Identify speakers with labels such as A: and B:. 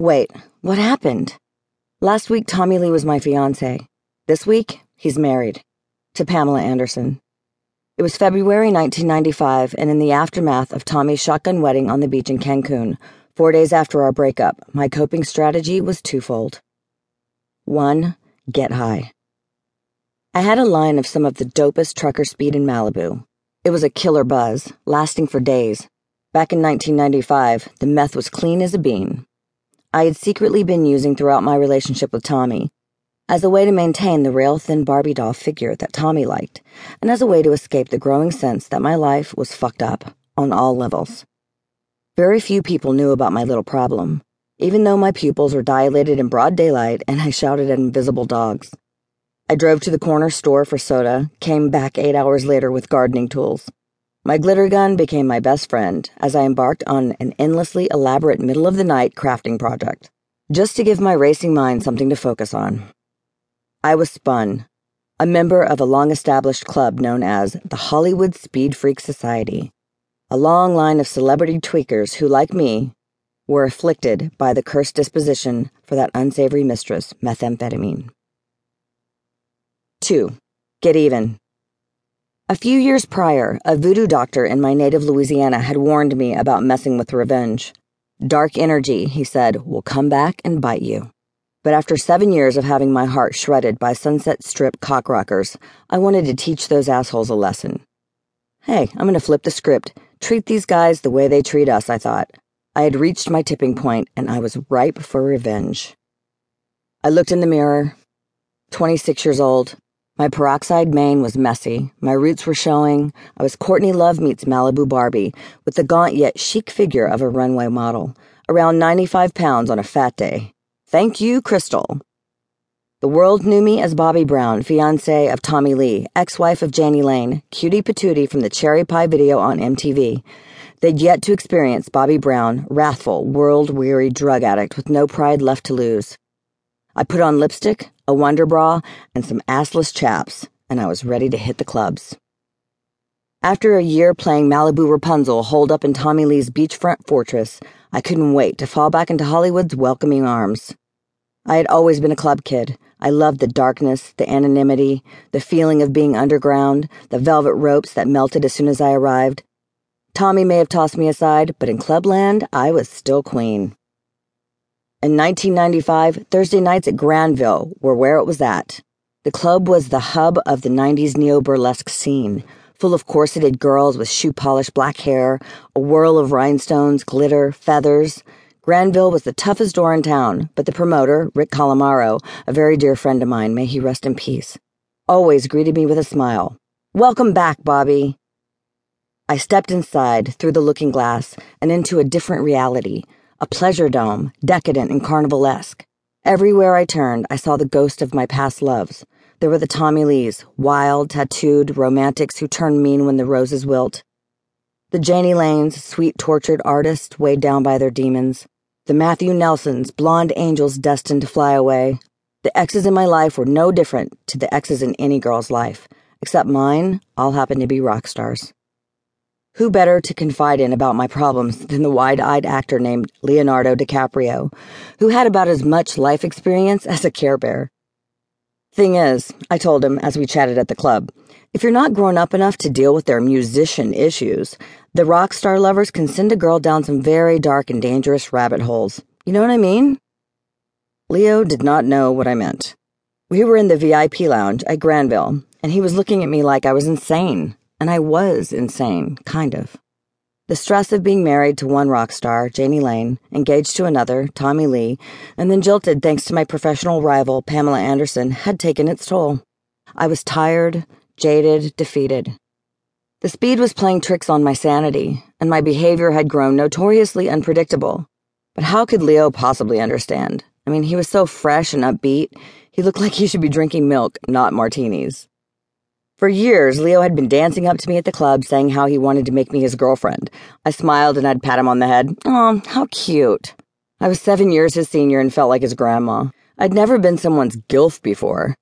A: Wait, what happened? Last week, Tommy Lee was my fiance. This week, he's married to Pamela Anderson. It was February 1995, and in the aftermath of Tommy's shotgun wedding on the beach in Cancun, four days after our breakup, my coping strategy was twofold. One, get high. I had a line of some of the dopest trucker speed in Malibu. It was a killer buzz, lasting for days. Back in 1995, the meth was clean as a bean. I had secretly been using throughout my relationship with Tommy as a way to maintain the rail thin Barbie doll figure that Tommy liked, and as a way to escape the growing sense that my life was fucked up on all levels. Very few people knew about my little problem, even though my pupils were dilated in broad daylight and I shouted at invisible dogs. I drove to the corner store for soda, came back eight hours later with gardening tools. My glitter gun became my best friend as I embarked on an endlessly elaborate middle of the night crafting project, just to give my racing mind something to focus on. I was spun, a member of a long established club known as the Hollywood Speed Freak Society, a long line of celebrity tweakers who, like me, were afflicted by the cursed disposition for that unsavory mistress, methamphetamine. 2. Get even. A few years prior, a voodoo doctor in my native Louisiana had warned me about messing with revenge. Dark energy, he said, will come back and bite you. But after seven years of having my heart shredded by Sunset Strip cockrockers, I wanted to teach those assholes a lesson. Hey, I'm going to flip the script. Treat these guys the way they treat us, I thought. I had reached my tipping point, and I was ripe for revenge. I looked in the mirror. 26 years old, my peroxide mane was messy, my roots were showing. I was Courtney Love meets Malibu Barbie, with the gaunt yet chic figure of a runway model, around 95 pounds on a fat day. Thank you, Crystal. The world knew me as Bobbie Brown, fiance of Tommy Lee, ex wife of Jani Lane, cutie patootie from the Cherry Pie video on MTV. They'd yet to experience Bobbie Brown, wrathful, world weary drug addict with no pride left to lose. I put on lipstick, a wonder bra, and some assless chaps, and I was ready to hit the clubs. After a year playing Malibu Rapunzel holed up in Tommy Lee's beachfront fortress, I couldn't wait to fall back into Hollywood's welcoming arms. I had always been a club kid. I loved the darkness, the anonymity, the feeling of being underground, the velvet ropes that melted as soon as I arrived. Tommy may have tossed me aside, but in clubland, I was still queen. In 1995, Thursday nights at Granville were where it was at. The club was the hub of the 90s neo burlesque scene, full of corseted girls with shoe polished black hair, a whirl of rhinestones, glitter, feathers. Granville was the toughest door in town, but the promoter, Rick Calamaro, a very dear friend of mine, may he rest in peace, always greeted me with a smile. Welcome back, Bobbie. I stepped inside, through the looking glass, and into a different reality a pleasure dome, decadent and carnivalesque. Everywhere I turned, I saw the ghost of my past loves. There were the Tommy Lees, wild, tattooed romantics who turn mean when the roses wilt. The Jani Lanes, sweet, tortured artists weighed down by their demons. The Matthew Nelsons, blonde angels destined to fly away. The exes in my life were no different to the exes in any girl's life, except mine all happened to be rock stars. Who better to confide in about my problems than the wide eyed actor named Leonardo DiCaprio, who had about as much life experience as a Care Bear? Thing is, I told him as we chatted at the club, if you're not grown up enough to deal with their musician issues, the rock star lovers can send a girl down some very dark and dangerous rabbit holes. You know what I mean? Leo did not know what I meant. We were in the VIP lounge at Granville, and he was looking at me like I was insane. And I was insane, kind of. The stress of being married to one rock star, Jani Lane, engaged to another, Tommy Lee, and then jilted thanks to my professional rival, Pamela Anderson, had taken its toll. I was tired, jaded, defeated. The speed was playing tricks on my sanity, and my behavior had grown notoriously unpredictable. But how could Leo possibly understand? I mean, he was so fresh and upbeat. He looked like he should be drinking milk, not martinis. For years, Leo had been dancing up to me at the club saying how he wanted to make me his girlfriend. I smiled and I'd pat him on the head. Oh, how cute. I was seven years his senior and felt like his grandma. I'd never been someone's gilf before.